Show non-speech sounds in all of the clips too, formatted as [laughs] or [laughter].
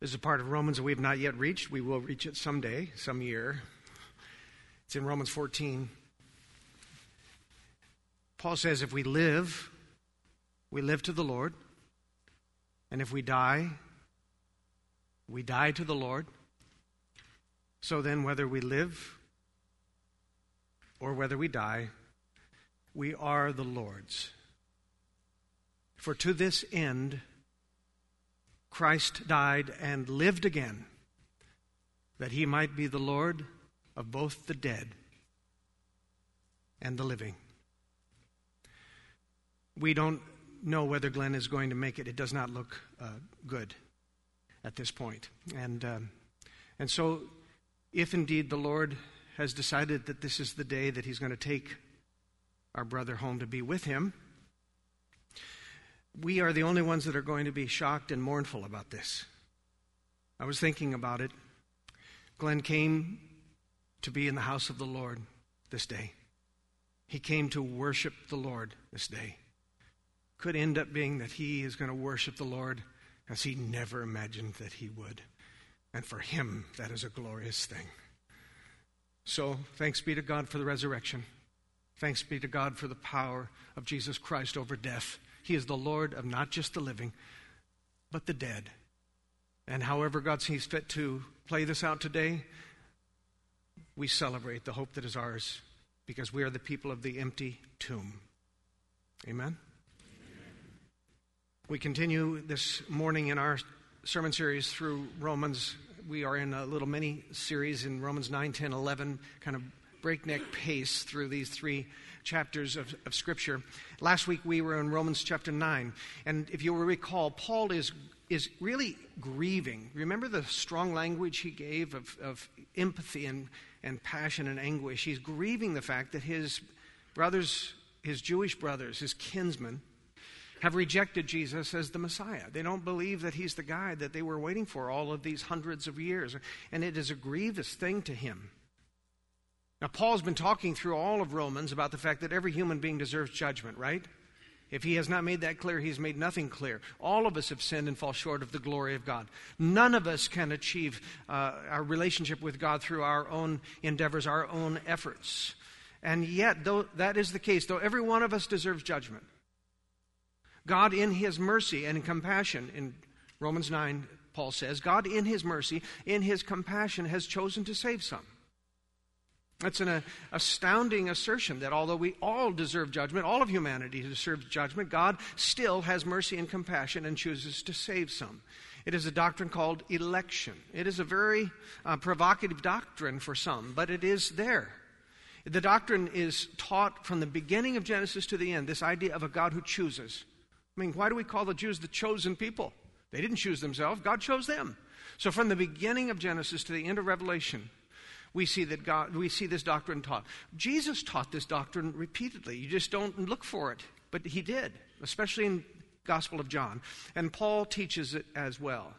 This is a part of Romans that we have not yet reached. We will reach it someday, some year. It's in Romans 14. Paul says if we live, we live to the Lord. And if we die, we die to the Lord. So then, whether we live or whether we die, we are the Lord's. For to this end, Christ died and lived again, that he might be the Lord of both the dead and the living. We don't know whether Glenn is going to make it. It does not look uh, good at this point. And, um, and so, if indeed the Lord has decided that this is the day that he's going to take our brother home to be with him, we are the only ones that are going to be shocked and mournful about this. I was thinking about it. Glenn came to be in the house of the Lord this day. He came to worship the Lord this day. Could end up being that he is going to worship the Lord as he never imagined that he would. And for him, that is a glorious thing. So, thanks be to God for the resurrection. Thanks be to God for the power of Jesus Christ over death. He is the Lord of not just the living, but the dead. And however God sees fit to play this out today, we celebrate the hope that is ours because we are the people of the empty tomb. Amen? We continue this morning in our sermon series through Romans. We are in a little mini series in Romans 9, 10, 11, kind of breakneck pace through these three chapters of, of Scripture. Last week we were in Romans chapter 9. And if you will recall, Paul is, is really grieving. Remember the strong language he gave of, of empathy and, and passion and anguish? He's grieving the fact that his brothers, his Jewish brothers, his kinsmen, have rejected Jesus as the Messiah. They don't believe that he's the guy that they were waiting for all of these hundreds of years. And it is a grievous thing to him. Now, Paul's been talking through all of Romans about the fact that every human being deserves judgment, right? If he has not made that clear, he's made nothing clear. All of us have sinned and fall short of the glory of God. None of us can achieve uh, our relationship with God through our own endeavors, our own efforts. And yet, though that is the case, though every one of us deserves judgment, God, in his mercy and compassion, in Romans 9, Paul says, God, in his mercy, in his compassion, has chosen to save some. That's an uh, astounding assertion that although we all deserve judgment, all of humanity deserves judgment, God still has mercy and compassion and chooses to save some. It is a doctrine called election. It is a very uh, provocative doctrine for some, but it is there. The doctrine is taught from the beginning of Genesis to the end this idea of a God who chooses. I mean, why do we call the Jews the chosen people? They didn't choose themselves, God chose them. So, from the beginning of Genesis to the end of Revelation, we see that God, we see this doctrine taught. Jesus taught this doctrine repeatedly. You just don't look for it, but he did, especially in Gospel of John. And Paul teaches it as well.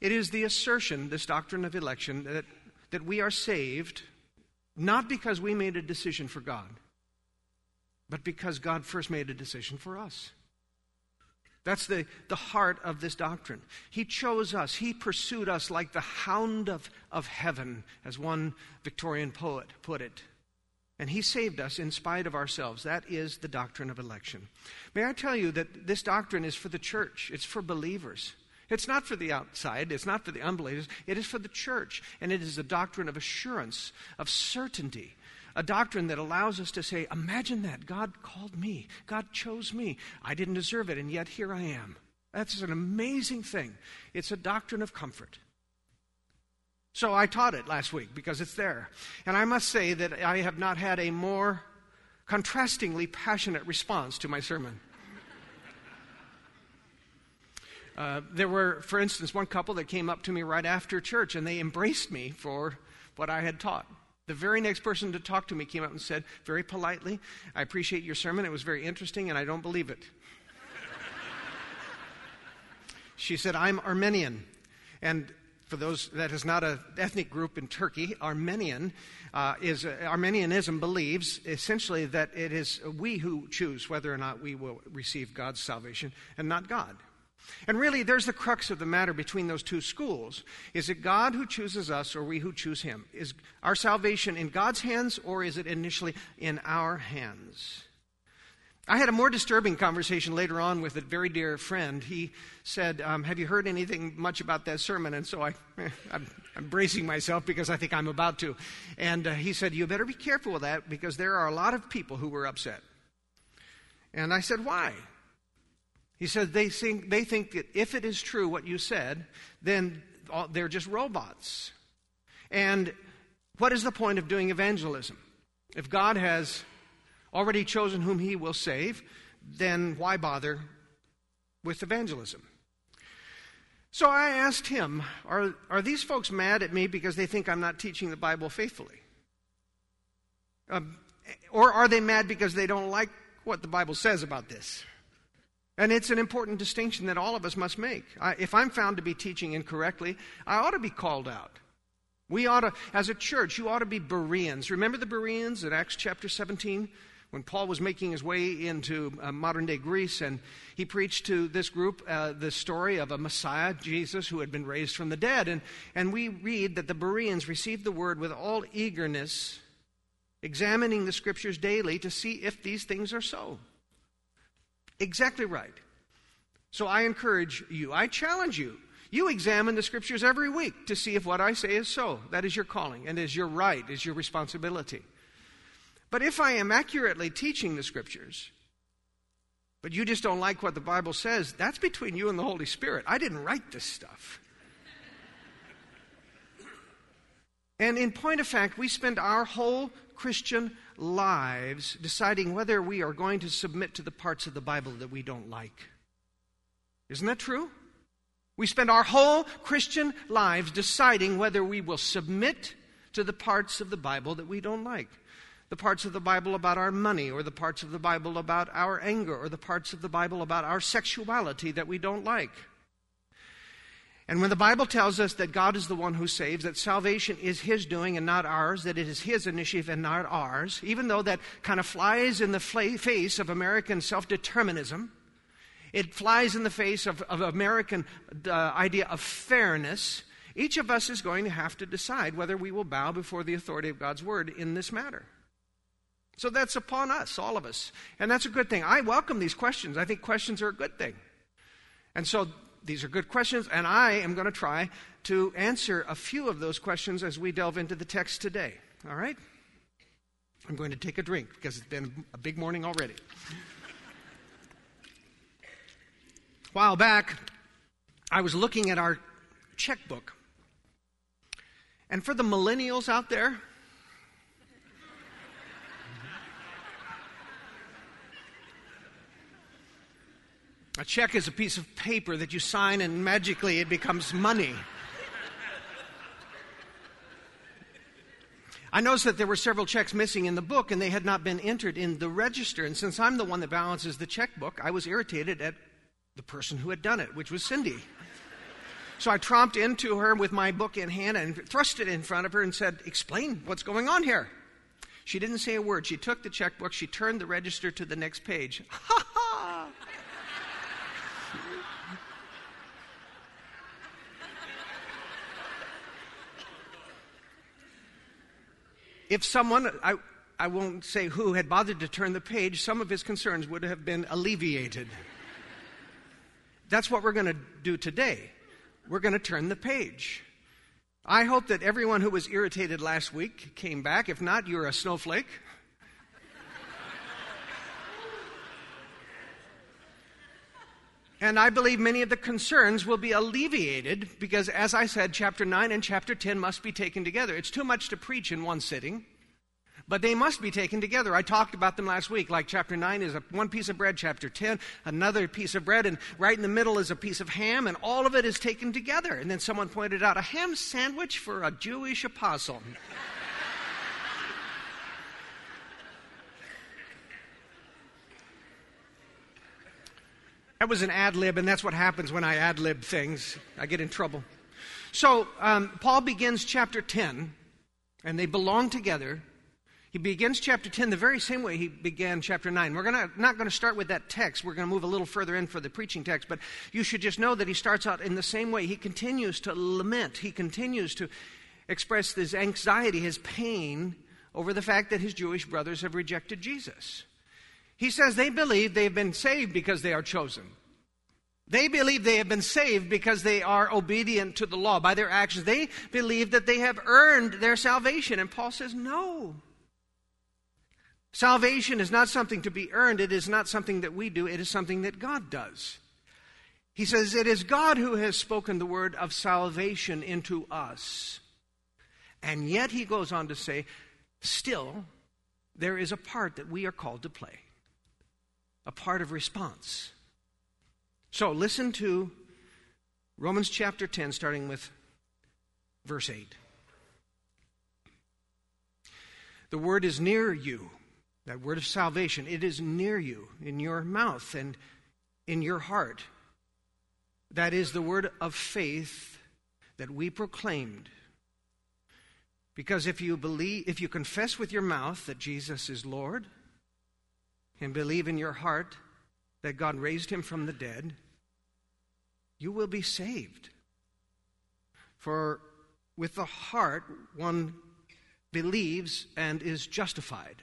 It is the assertion, this doctrine of election, that, that we are saved not because we made a decision for God, but because God first made a decision for us. That's the, the heart of this doctrine. He chose us. He pursued us like the hound of, of heaven, as one Victorian poet put it. And he saved us in spite of ourselves. That is the doctrine of election. May I tell you that this doctrine is for the church, it's for believers. It's not for the outside, it's not for the unbelievers, it is for the church. And it is a doctrine of assurance, of certainty, a doctrine that allows us to say, Imagine that. God called me, God chose me. I didn't deserve it, and yet here I am. That's an amazing thing. It's a doctrine of comfort. So I taught it last week because it's there. And I must say that I have not had a more contrastingly passionate response to my sermon. Uh, there were, for instance, one couple that came up to me right after church and they embraced me for what I had taught. The very next person to talk to me came up and said, very politely, I appreciate your sermon. It was very interesting, and I don't believe it. [laughs] she said, I'm Arminian. And for those that is not an ethnic group in Turkey, Arminian uh, is uh, Arminianism believes essentially that it is we who choose whether or not we will receive God's salvation and not God. And really, there's the crux of the matter between those two schools. Is it God who chooses us or we who choose him? Is our salvation in God's hands or is it initially in our hands? I had a more disturbing conversation later on with a very dear friend. He said, um, Have you heard anything much about that sermon? And so I, [laughs] I'm, I'm, bracing myself because I think I'm about to. And uh, he said, You better be careful with that because there are a lot of people who were upset. And I said, Why? He said, They think, they think that if it is true what you said, then they're just robots. And what is the point of doing evangelism? If God has already chosen whom he will save, then why bother with evangelism? So I asked him, are, are these folks mad at me because they think I'm not teaching the Bible faithfully? Um, or are they mad because they don't like what the Bible says about this? And it's an important distinction that all of us must make. I, if I'm found to be teaching incorrectly, I ought to be called out. We ought to, as a church, you ought to be Bereans. Remember the Bereans in Acts chapter 17? when Paul was making his way into uh, modern day Greece, and he preached to this group uh, the story of a Messiah, Jesus, who had been raised from the dead. And, and we read that the Bereans received the word with all eagerness, examining the scriptures daily to see if these things are so. Exactly right. So I encourage you, I challenge you. You examine the scriptures every week to see if what I say is so. That is your calling and is your right, is your responsibility. But if I am accurately teaching the scriptures, but you just don't like what the Bible says, that's between you and the Holy Spirit. I didn't write this stuff. and in point of fact, we spend our whole Christian lives deciding whether we are going to submit to the parts of the Bible that we don't like. Isn't that true? We spend our whole Christian lives deciding whether we will submit to the parts of the Bible that we don't like the parts of the Bible about our money, or the parts of the Bible about our anger, or the parts of the Bible about our sexuality that we don't like. And when the Bible tells us that God is the one who saves, that salvation is His doing and not ours, that it is His initiative and not ours, even though that kind of flies in the face of American self determinism, it flies in the face of, of American uh, idea of fairness, each of us is going to have to decide whether we will bow before the authority of God's word in this matter. So that's upon us, all of us. And that's a good thing. I welcome these questions. I think questions are a good thing. And so these are good questions, and I am going to try to answer a few of those questions as we delve into the text today. All right? I'm going to take a drink because it's been a big morning already. a while back, I was looking at our checkbook. And for the millennials out there, A check is a piece of paper that you sign and magically it becomes money. I noticed that there were several checks missing in the book and they had not been entered in the register. And since I'm the one that balances the checkbook, I was irritated at the person who had done it, which was Cindy. So I tromped into her with my book in hand and thrust it in front of her and said, Explain what's going on here. She didn't say a word. She took the checkbook, she turned the register to the next page. [laughs] Ha ha! If someone, I, I won't say who, had bothered to turn the page, some of his concerns would have been alleviated. That's what we're going to do today. We're going to turn the page. I hope that everyone who was irritated last week came back. If not, you're a snowflake. And I believe many of the concerns will be alleviated because, as I said, chapter 9 and chapter 10 must be taken together. It's too much to preach in one sitting, but they must be taken together. I talked about them last week. Like chapter 9 is a, one piece of bread, chapter 10, another piece of bread, and right in the middle is a piece of ham, and all of it is taken together. And then someone pointed out a ham sandwich for a Jewish apostle. That was an ad lib, and that's what happens when I ad lib things. I get in trouble. So, um, Paul begins chapter 10, and they belong together. He begins chapter 10 the very same way he began chapter 9. We're gonna, not going to start with that text. We're going to move a little further in for the preaching text, but you should just know that he starts out in the same way. He continues to lament, he continues to express his anxiety, his pain over the fact that his Jewish brothers have rejected Jesus. He says they believe they've been saved because they are chosen. They believe they have been saved because they are obedient to the law by their actions. They believe that they have earned their salvation. And Paul says, no. Salvation is not something to be earned, it is not something that we do, it is something that God does. He says, It is God who has spoken the word of salvation into us. And yet, he goes on to say, Still, there is a part that we are called to play, a part of response. So, listen to Romans chapter 10, starting with verse 8. The word is near you that word of salvation, it is near you, in your mouth and in your heart. That is the word of faith that we proclaimed. Because if you believe, if you confess with your mouth that Jesus is Lord and believe in your heart that God raised him from the dead, you will be saved. For with the heart one believes and is justified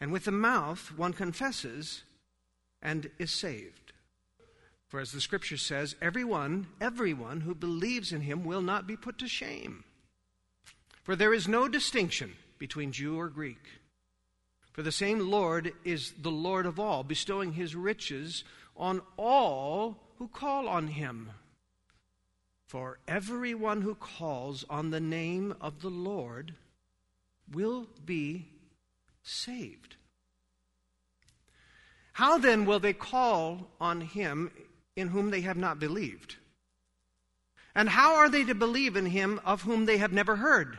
and with the mouth one confesses and is saved. For as the scripture says, everyone, everyone who believes in him will not be put to shame. For there is no distinction between Jew or Greek. For the same Lord is the Lord of all, bestowing his riches on all who call on him. For everyone who calls on the name of the Lord will be saved. How then will they call on him in whom they have not believed? And how are they to believe in him of whom they have never heard?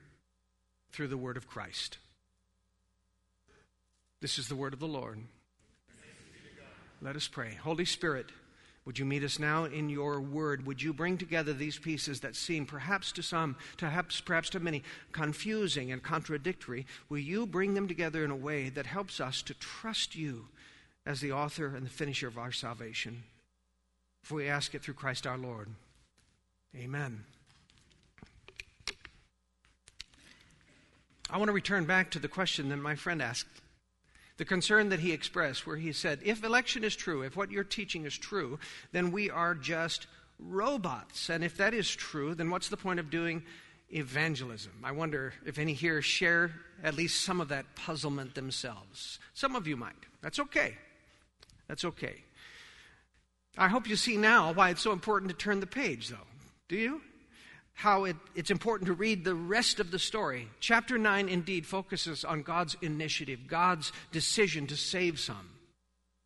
through the word of Christ. This is the word of the Lord. Let us pray. Holy Spirit, would you meet us now in your word? Would you bring together these pieces that seem, perhaps to some, perhaps, perhaps to many, confusing and contradictory? Will you bring them together in a way that helps us to trust you as the author and the finisher of our salvation? For we ask it through Christ our Lord. Amen. I want to return back to the question that my friend asked the concern that he expressed, where he said, if election is true, if what you're teaching is true, then we are just robots. And if that is true, then what's the point of doing evangelism? I wonder if any here share at least some of that puzzlement themselves. Some of you might. That's okay. That's okay. I hope you see now why it's so important to turn the page, though. Do you? How it, it's important to read the rest of the story. Chapter 9 indeed focuses on God's initiative, God's decision to save some.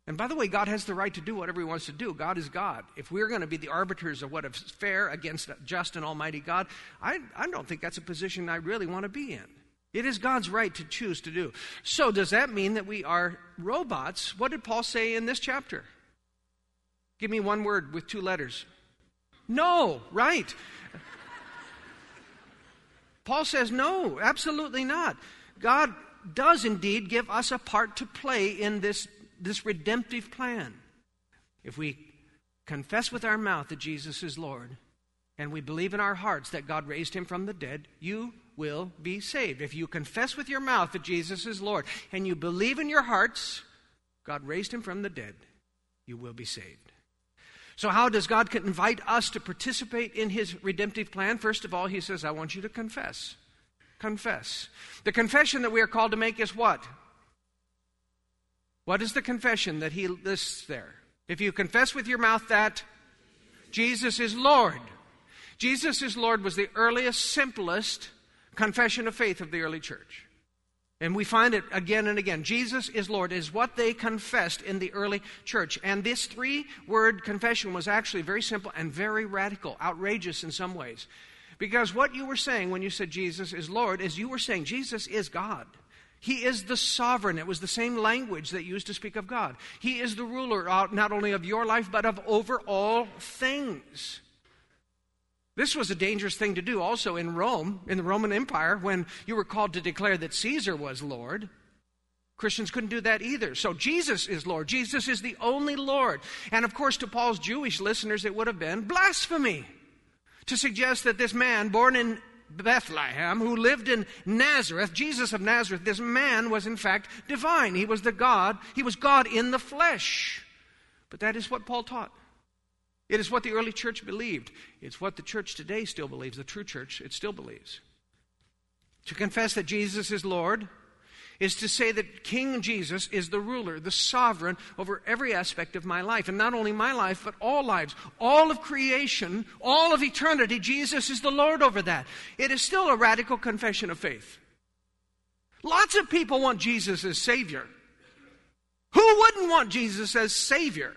And by the way, God has the right to do whatever He wants to do. God is God. If we're going to be the arbiters of what is fair against just and almighty God, I, I don't think that's a position I really want to be in. It is God's right to choose to do. So, does that mean that we are robots? What did Paul say in this chapter? Give me one word with two letters. No, right. Paul says, no, absolutely not. God does indeed give us a part to play in this, this redemptive plan. If we confess with our mouth that Jesus is Lord, and we believe in our hearts that God raised him from the dead, you will be saved. If you confess with your mouth that Jesus is Lord, and you believe in your hearts God raised him from the dead, you will be saved. So, how does God invite us to participate in his redemptive plan? First of all, he says, I want you to confess. Confess. The confession that we are called to make is what? What is the confession that he lists there? If you confess with your mouth that Jesus is Lord. Jesus is Lord was the earliest, simplest confession of faith of the early church. And we find it again and again. Jesus is Lord is what they confessed in the early church. And this three word confession was actually very simple and very radical, outrageous in some ways. Because what you were saying when you said Jesus is Lord is you were saying Jesus is God. He is the sovereign. It was the same language that used to speak of God. He is the ruler uh, not only of your life, but of over all things. This was a dangerous thing to do also in Rome, in the Roman Empire, when you were called to declare that Caesar was Lord. Christians couldn't do that either. So Jesus is Lord. Jesus is the only Lord. And of course, to Paul's Jewish listeners, it would have been blasphemy to suggest that this man born in Bethlehem, who lived in Nazareth, Jesus of Nazareth, this man was in fact divine. He was the God, he was God in the flesh. But that is what Paul taught. It is what the early church believed. It's what the church today still believes, the true church, it still believes. To confess that Jesus is Lord is to say that King Jesus is the ruler, the sovereign over every aspect of my life. And not only my life, but all lives. All of creation, all of eternity, Jesus is the Lord over that. It is still a radical confession of faith. Lots of people want Jesus as Savior. Who wouldn't want Jesus as Savior?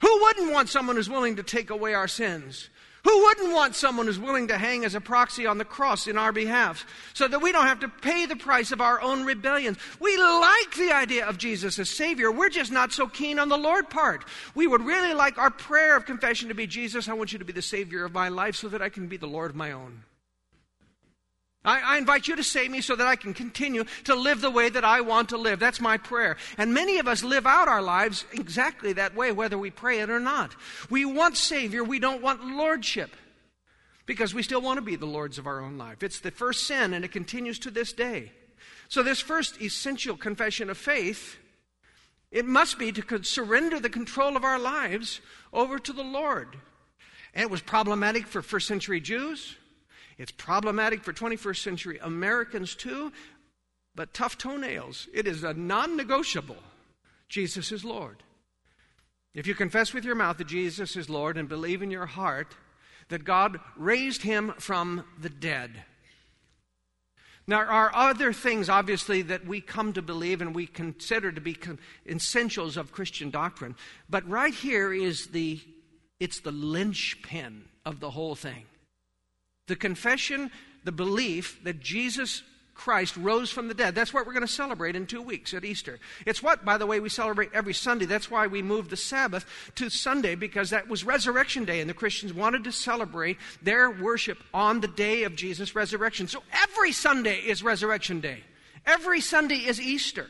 Who wouldn't want someone who's willing to take away our sins? Who wouldn't want someone who's willing to hang as a proxy on the cross in our behalf so that we don't have to pay the price of our own rebellions? We like the idea of Jesus as Savior. We're just not so keen on the Lord part. We would really like our prayer of confession to be Jesus, I want you to be the Savior of my life so that I can be the Lord of my own. I, I, invite you to save me so that I can continue to live the way that I want to live. That's my prayer. And many of us live out our lives exactly that way, whether we pray it or not. We want Savior, we don't want Lordship. Because we still want to be the Lords of our own life. It's the first sin, and it continues to this day. So, this first essential confession of faith, it must be to surrender the control of our lives over to the Lord. And it was problematic for first century Jews. It's problematic for 21st century Americans too, but tough toenails. It is a non negotiable. Jesus is Lord. If you confess with your mouth that Jesus is Lord and believe in your heart that God raised him from the dead. There are other things, obviously, that we come to believe and we consider to be essentials of Christian doctrine. But right here is the, it's the linchpin of the whole thing. The confession, the belief that Jesus Christ rose from the dead. That's what we're going to celebrate in two weeks at Easter. It's what, by the way, we celebrate every Sunday. That's why we moved the Sabbath to Sunday, because that was Resurrection Day, and the Christians wanted to celebrate their worship on the day of Jesus' resurrection. So every Sunday is Resurrection Day, every Sunday is Easter.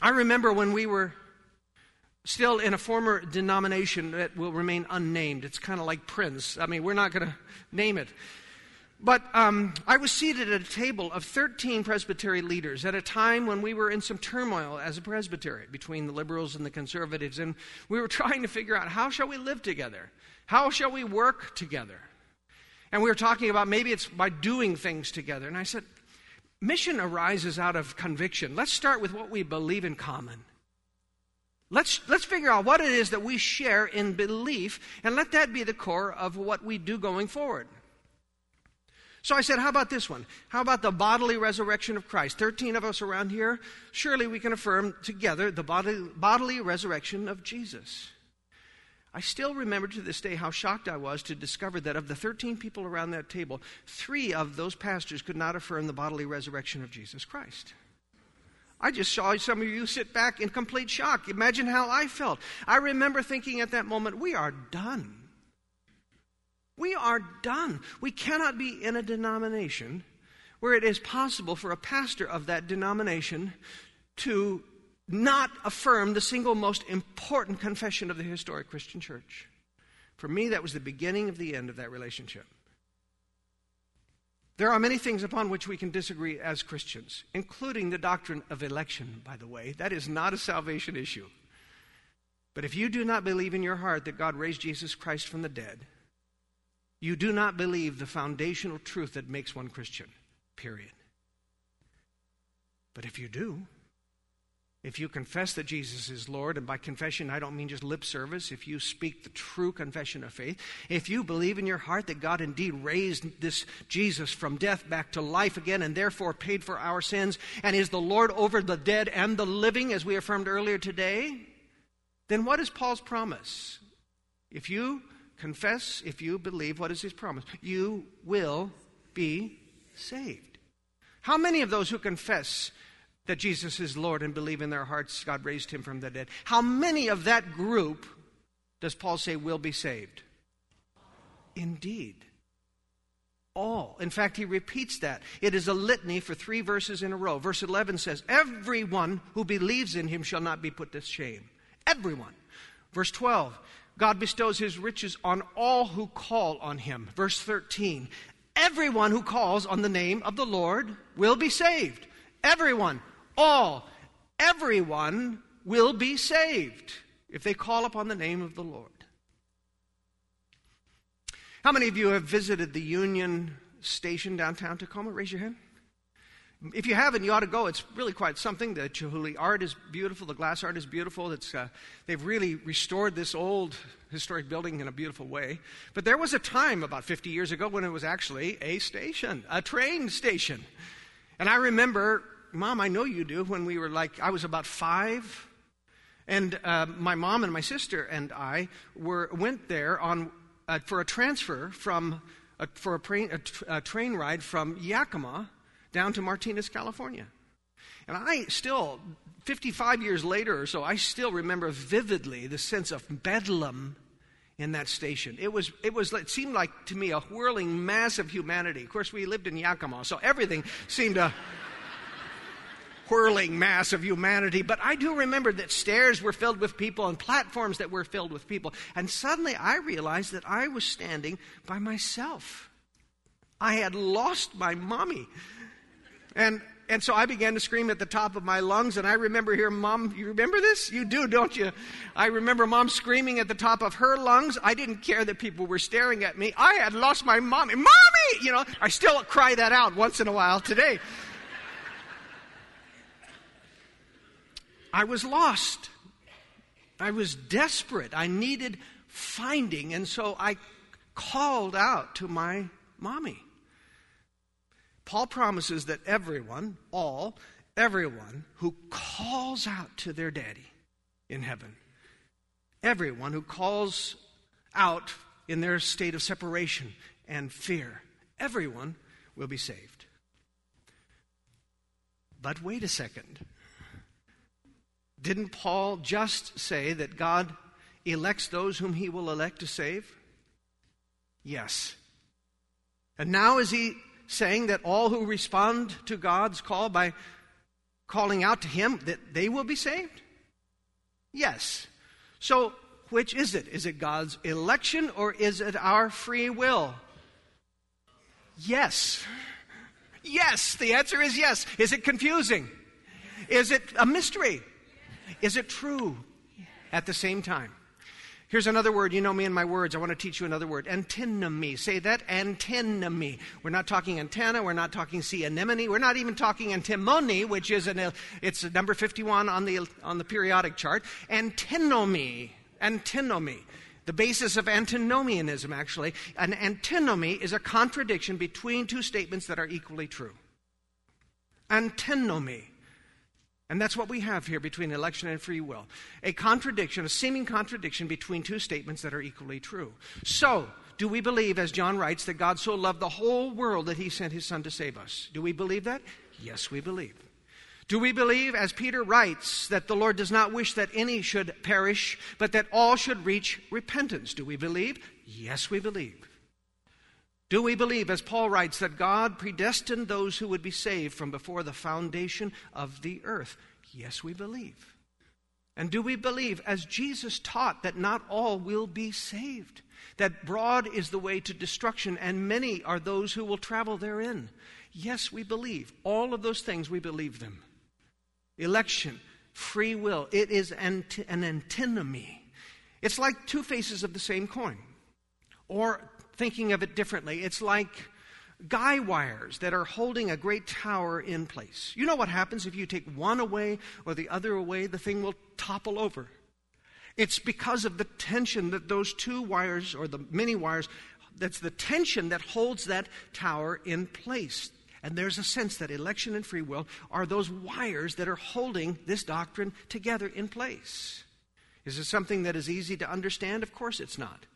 I remember when we were still in a former denomination that will remain unnamed. It's kind of like Prince. I mean, we're not going [laughs] to name it. But um, I was seated at a table of 13 presbytery leaders at a time when we were in some turmoil as a presbytery between the liberals and the conservatives. And we were [laughs] trying to figure out how shall we live together? How shall we work together? And we were talking about maybe it's by doing things together. And I said, mission arises out of conviction. Let's start with what we believe in common. Let's, let's figure out what it is that we share in belief, and let that be the core of what we do going forward. So I said, How about this one? How about the bodily resurrection of Christ? 13 of us around here. Surely we can affirm together the bodily, bodily resurrection of Jesus. I still remember to this day how shocked I was to discover that of the 13 people around that table, three of those pastors could not affirm the bodily resurrection of Jesus Christ. I just saw some of you sit back in complete shock. Imagine how I felt. I remember thinking at that moment, we are done. We are done. We cannot be in a denomination where it is possible for a pastor of that denomination to not affirm the single most important confession of the historic Christian church. For me, that was the beginning of the end of that relationship. There are many things upon which we can disagree as Christians, including the doctrine of election, by the way. That is not a salvation issue. But if you do not believe in your heart that God raised Jesus Christ from the dead, you do not believe the foundational truth that makes one Christian, period. But if you do, If you confess that Jesus is Lord, and by confession I don't mean just lip service, if you speak the true confession of faith, if you believe in your heart that God indeed raised this Jesus from death back to life again and therefore paid for our sins and is the Lord over the dead and the living, as we affirmed earlier today, then what is Paul's promise? If you confess, if you believe, what is his promise? You will be saved. How many of those who confess that Jesus is Lord and believe in their hearts God raised him from the dead. How many of that group does Paul say will be saved? Indeed. All. In fact, he repeats that. It is a litany for three verses in a row. Verse 11 says, Everyone who believes in him shall not be put to shame. Everyone. Verse 12, God bestows his riches on all who call on him. Verse 13, Everyone who calls on the name of the Lord will be saved. Everyone all, everyone will be saved if they call upon the name of the Lord. How many of you have visited the Union Station downtown Tacoma? Raise your hand. If you haven't, you ought to go. It's really quite something. The Chihuly art is beautiful. The glass art is beautiful. It's, uh, they've really restored this old historic building in a beautiful way. But there was a time about 50 years ago when it was actually a station, a train station. And I remember Mom, I know you do, when we were like, I was about five. And uh, my mom and my sister and I were, went there on, uh, for a transfer from, a, for a, pra- train ride from Yakima down to Martinez, California. And I still, 55 years later or so, I still remember vividly the sense of bedlam in that station. It was, it was, it seemed like to me a whirling mass of humanity. Of course, we lived in Yakima, so everything seemed to whirling mass of humanity. But I do remember that stairs were filled with people and platforms that were filled with people. And suddenly I realized that I was standing by myself. I had lost my mommy. And and so I began to scream at the top of my lungs, and I remember hearing mom, you remember this? You do, don't you? I remember mom screaming at the top of her lungs. I didn't care that people were staring at me. I had lost my mommy. Mommy! You know, I still cry that out once in a while today. I was lost. I was desperate. I needed finding. And so I called out to my mommy. Paul promises that everyone, all, everyone who calls out to their daddy in heaven, everyone who calls out in their state of separation and fear, everyone will be saved. But wait a second. Didn't Paul just say that God elects those whom he will elect to save? Yes. And now is he saying that all who respond to God's call by calling out to him that they will be saved? Yes. So which is it? Is it God's election or is it our free will? Yes. Yes, the answer is yes. Is it confusing? Is it a mystery? Is it true at the same time? Here's another word. You know me and my words. I want to teach you another word. Antinomy. Say that. Antinomy. We're not talking antenna. We're not talking sea anemone. We're not even talking antimony, which is an, it's number 51 on the, on the periodic chart. Antinomy. Antinomy. The basis of antinomianism, actually. An antinomy is a contradiction between two statements that are equally true. Antinomy. And that's what we have here between election and free will a contradiction, a seeming contradiction between two statements that are equally true. So, do we believe, as John writes, that God so loved the whole world that he sent his Son to save us? Do we believe that? Yes, we believe. Do we believe, as Peter writes, that the Lord does not wish that any should perish, but that all should reach repentance? Do we believe? Yes, we believe. Do we believe, as Paul writes, that God predestined those who would be saved from before the foundation of the earth? Yes, we believe. And do we believe, as Jesus taught, that not all will be saved? That broad is the way to destruction, and many are those who will travel therein? Yes, we believe. All of those things, we believe them. Election, free will, it is an, an antinomy. It's like two faces of the same coin. Or thinking of it differently. It's like guy wires that are holding a great tower in place. You know what happens if you take one away or the other away? The thing will topple over. It's because of the tension that those two wires or the many wires, that's the tension that holds that tower in place. And there's a sense that election and free will are those wires that are holding this doctrine together in place. Is it something that is easy to understand? Of course it's not.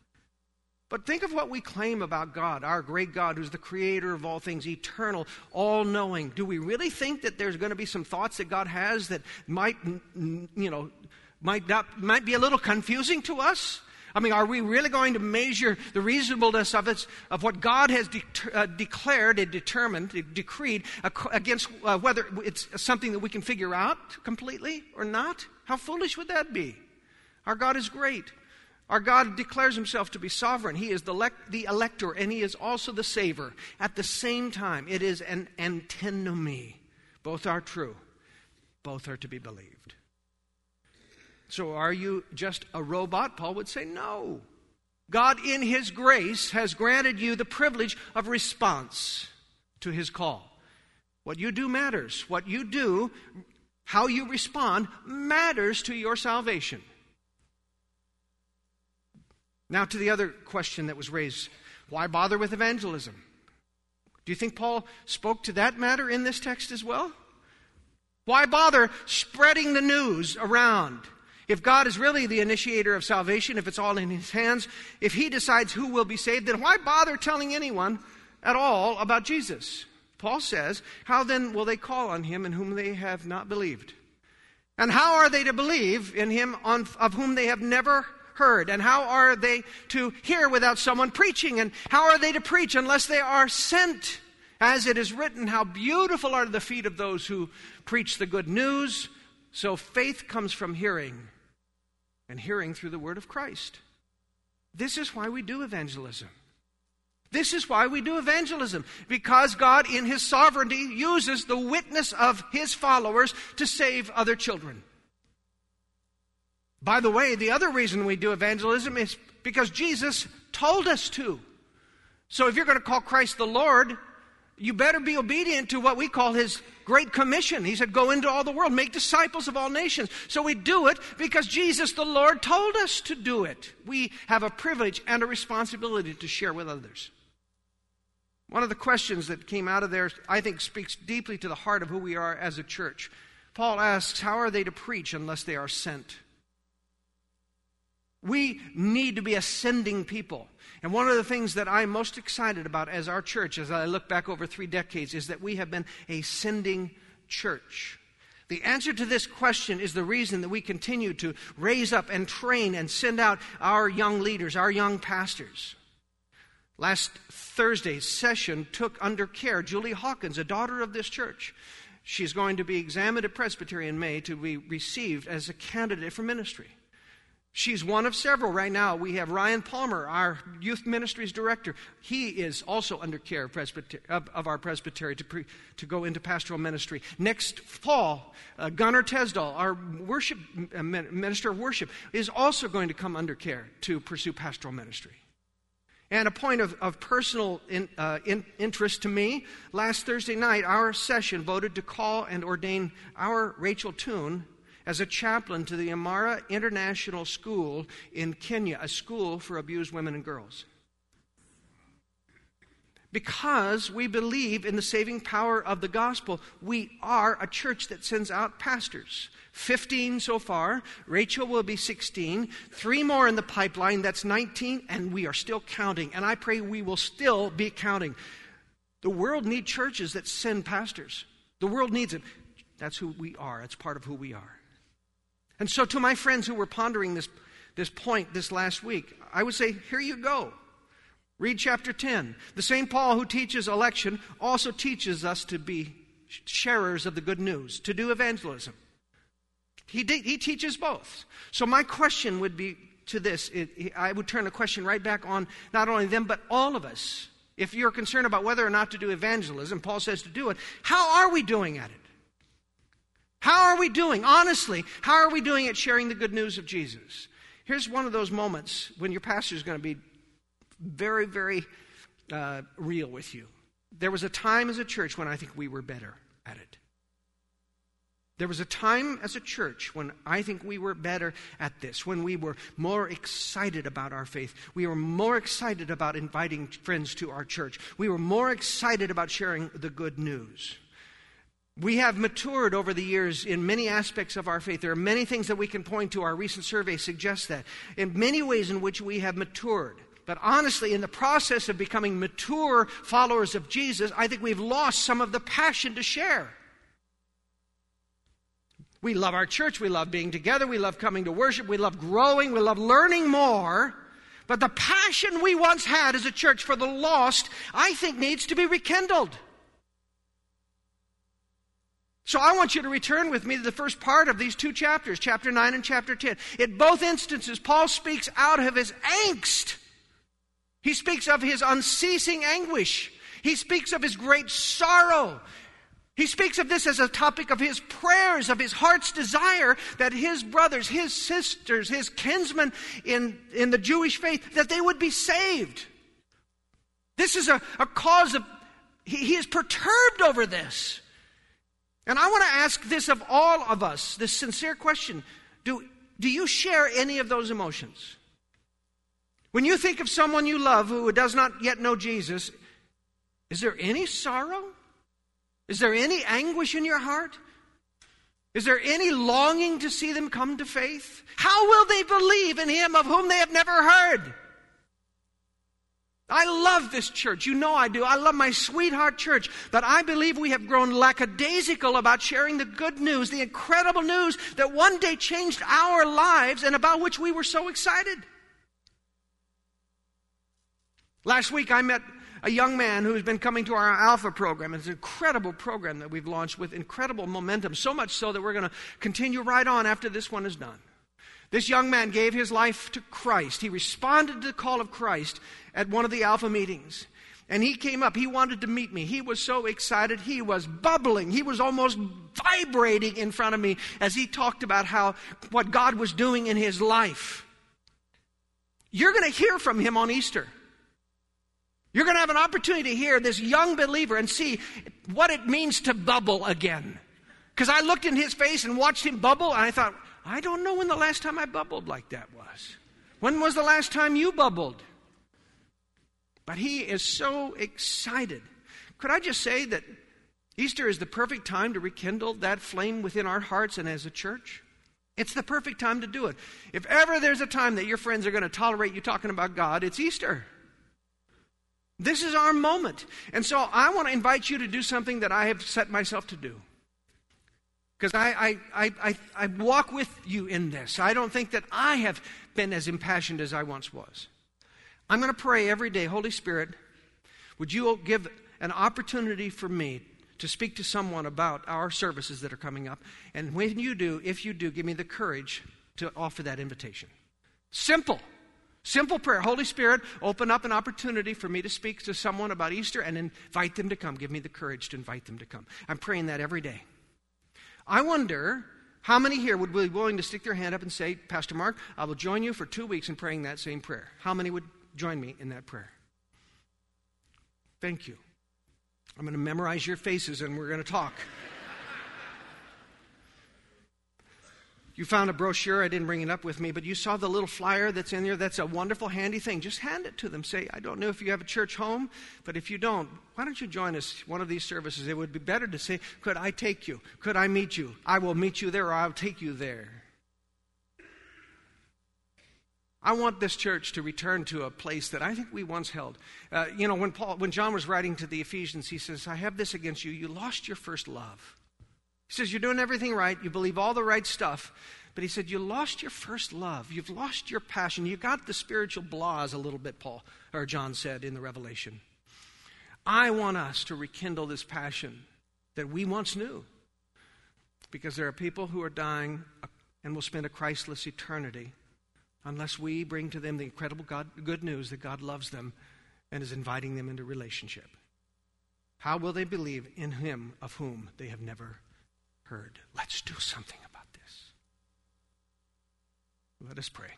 But think of what we claim about God, our great God who's the creator of all things, eternal, all knowing. Do we really think that there's going to be some thoughts that God has that might, you know, might, not, might be a little confusing to us? I mean, are we really going to measure the reasonableness of it, of what God has de- uh, declared and determined, decreed, against uh, whether it's something that we can figure out completely or not? How foolish would that be? Our God is great. Our God declares himself to be sovereign. He is the, le- the elector and he is also the saver. At the same time, it is an antinomy. Both are true, both are to be believed. So, are you just a robot? Paul would say, no. God, in His grace, has granted you the privilege of response to His call. What you do matters. What you do, how you respond, matters to your salvation. Now, to the other question that was raised why bother with evangelism? Do you think Paul spoke to that matter in this text as well? Why bother spreading the news around? If God is really the initiator of salvation, if it's all in His hands, if He decides who will be saved, then why bother telling anyone at all about Jesus? Paul says, How then will they call on Him in whom they have not believed? And how are they to believe in Him on, of whom they have never heard? And how are they to hear without someone preaching? And how are they to preach unless they are sent? As it is written, How beautiful are the feet of those who preach the good news. So faith comes from hearing and hearing through the word of Christ. This is why we do evangelism. This is why we do evangelism, because God, in His sovereignty, uses the witness of His followers to save other children. By the way, the other reason we do evangelism is because Jesus told us to. So if you're going to call Christ the Lord, you better be obedient to what we call his great commission. He said, Go into all the world, make disciples of all nations. So we do it because Jesus the Lord told us to do it. We have a privilege and a responsibility to share with others. One of the questions that came out of there, I think, speaks deeply to the heart of who we are as a church. Paul asks, How are they to preach unless they are sent? We need to be ascending people. And one of the things that I'm most excited about as our church, as I look back over three decades, is that we have been a sending church. The answer to this question is the reason that we continue to raise up and train and send out our young leaders, our young pastors. Last Thursday's session took under care Julie Hawkins, a daughter of this church. She's going to be examined at Presbytery in May to be received as a candidate for ministry. She's one of several. Right now, we have Ryan Palmer, our youth ministries director. He is also under care of, of, of our presbytery to, pre, to go into pastoral ministry. Next fall, uh, Gunnar Tesdal, our worship uh, minister of worship, is also going to come under care to pursue pastoral ministry. And a point of, of personal in, uh, in, interest to me last Thursday night, our session voted to call and ordain our Rachel Toon as a chaplain to the Amara International School in Kenya, a school for abused women and girls. Because we believe in the saving power of the gospel, we are a church that sends out pastors. 15 so far. Rachel will be 16. Three more in the pipeline. That's 19. And we are still counting. And I pray we will still be counting. The world needs churches that send pastors. The world needs it. That's who we are. It's part of who we are. And so, to my friends who were pondering this, this point this last week, I would say, here you go. Read chapter 10. The same Paul who teaches election also teaches us to be sharers of the good news, to do evangelism. He, de- he teaches both. So, my question would be to this it, I would turn the question right back on not only them, but all of us. If you're concerned about whether or not to do evangelism, Paul says to do it. How are we doing at it? How are we doing? Honestly, how are we doing at sharing the good news of Jesus? Here's one of those moments when your pastor is going to be very, very uh, real with you. There was a time as a church when I think we were better at it. There was a time as a church when I think we were better at this, when we were more excited about our faith. We were more excited about inviting friends to our church. We were more excited about sharing the good news. We have matured over the years in many aspects of our faith. There are many things that we can point to. Our recent survey suggests that. In many ways in which we have matured. But honestly, in the process of becoming mature followers of Jesus, I think we've lost some of the passion to share. We love our church. We love being together. We love coming to worship. We love growing. We love learning more. But the passion we once had as a church for the lost, I think, needs to be rekindled. So I want you to return with me to the first part of these two chapters, chapter 9 and chapter 10. In both instances, Paul speaks out of his angst. He speaks of his unceasing anguish. He speaks of his great sorrow. He speaks of this as a topic of his prayers, of his heart's desire that his brothers, his sisters, his kinsmen in, in the Jewish faith, that they would be saved. This is a, a cause of, he, he is perturbed over this. And I want to ask this of all of us, this sincere question. Do, do you share any of those emotions? When you think of someone you love who does not yet know Jesus, is there any sorrow? Is there any anguish in your heart? Is there any longing to see them come to faith? How will they believe in him of whom they have never heard? I love this church. You know I do. I love my sweetheart church. But I believe we have grown lackadaisical about sharing the good news, the incredible news that one day changed our lives and about which we were so excited. Last week I met a young man who's been coming to our Alpha program. It's an incredible program that we've launched with incredible momentum, so much so that we're going to continue right on after this one is done. This young man gave his life to Christ. He responded to the call of Christ at one of the Alpha meetings. And he came up. He wanted to meet me. He was so excited. He was bubbling. He was almost vibrating in front of me as he talked about how what God was doing in his life. You're going to hear from him on Easter. You're going to have an opportunity to hear this young believer and see what it means to bubble again. Because I looked in his face and watched him bubble, and I thought, I don't know when the last time I bubbled like that was. When was the last time you bubbled? But he is so excited. Could I just say that Easter is the perfect time to rekindle that flame within our hearts and as a church? It's the perfect time to do it. If ever there's a time that your friends are going to tolerate you talking about God, it's Easter. This is our moment. And so I want to invite you to do something that I have set myself to do. Because I, I, I, I, walk with you in this. I don't think that I have been as impassioned as I once was. I'm going to pray every day, Holy Spirit, would you give an opportunity for me to speak to someone about our services that are coming up? And when you do, if you do, give me the courage to offer that invitation. Simple. Simple prayer. Holy Spirit, open up an opportunity for me to speak to someone about Easter and invite them to come. Give me the courage to invite them to come. I'm praying that every day. I wonder how many here would be willing to stick their hand up and say, Pastor Mark, I will join you for two weeks in praying that same prayer. How many would join me in that prayer? Thank you. I'm going to memorize your faces and we're going to talk. You found a brochure. I didn't bring it up with me, but you saw the little flyer that's in there. That's a wonderful, handy thing. Just hand it to them. Say, I don't know if you have a church home, but if you don't, why don't you join us one of these services? It would be better to say, Could I take you? Could I meet you? I will meet you there or I'll take you there. I want this church to return to a place that I think we once held. Uh, you know, when Paul, when John was writing to the Ephesians, he says, "I have this against you: you lost your first love." He says, You're doing everything right. You believe all the right stuff. But he said, You lost your first love. You've lost your passion. You got the spiritual blahs a little bit, Paul, or John said in the Revelation. I want us to rekindle this passion that we once knew. Because there are people who are dying and will spend a Christless eternity unless we bring to them the incredible God, good news that God loves them and is inviting them into relationship. How will they believe in Him of whom they have never heard. Let's do something about this. Let us pray.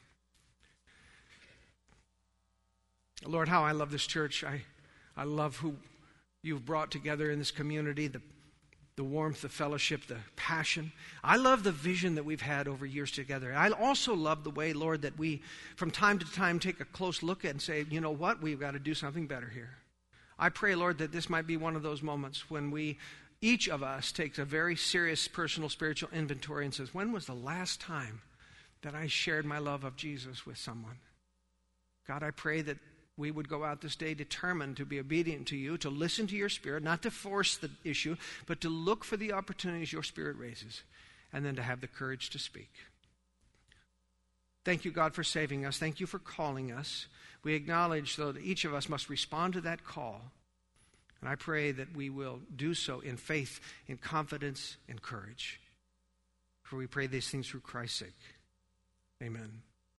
Lord, how I love this church. I, I love who you've brought together in this community, the, the warmth, the fellowship, the passion. I love the vision that we've had over years together. I also love the way, Lord, that we from time to time take a close look at and say, you know what, we've got to do something better here. I pray, Lord, that this might be one of those moments when we, each of us, takes a very serious personal spiritual inventory and says, when was the last time that I shared my love of Jesus with someone? God, I pray that we would go out this day determined to be obedient to you, to listen to your spirit, not to force the issue, but to look for the opportunities your spirit raises, and then to have the courage to speak. Thank you, God, for saving us. Thank you for calling us. We acknowledge, though, that each of us must respond to that call. And I pray that we will do so in faith, in confidence, in courage. For we pray these things through Christ's sake. Amen.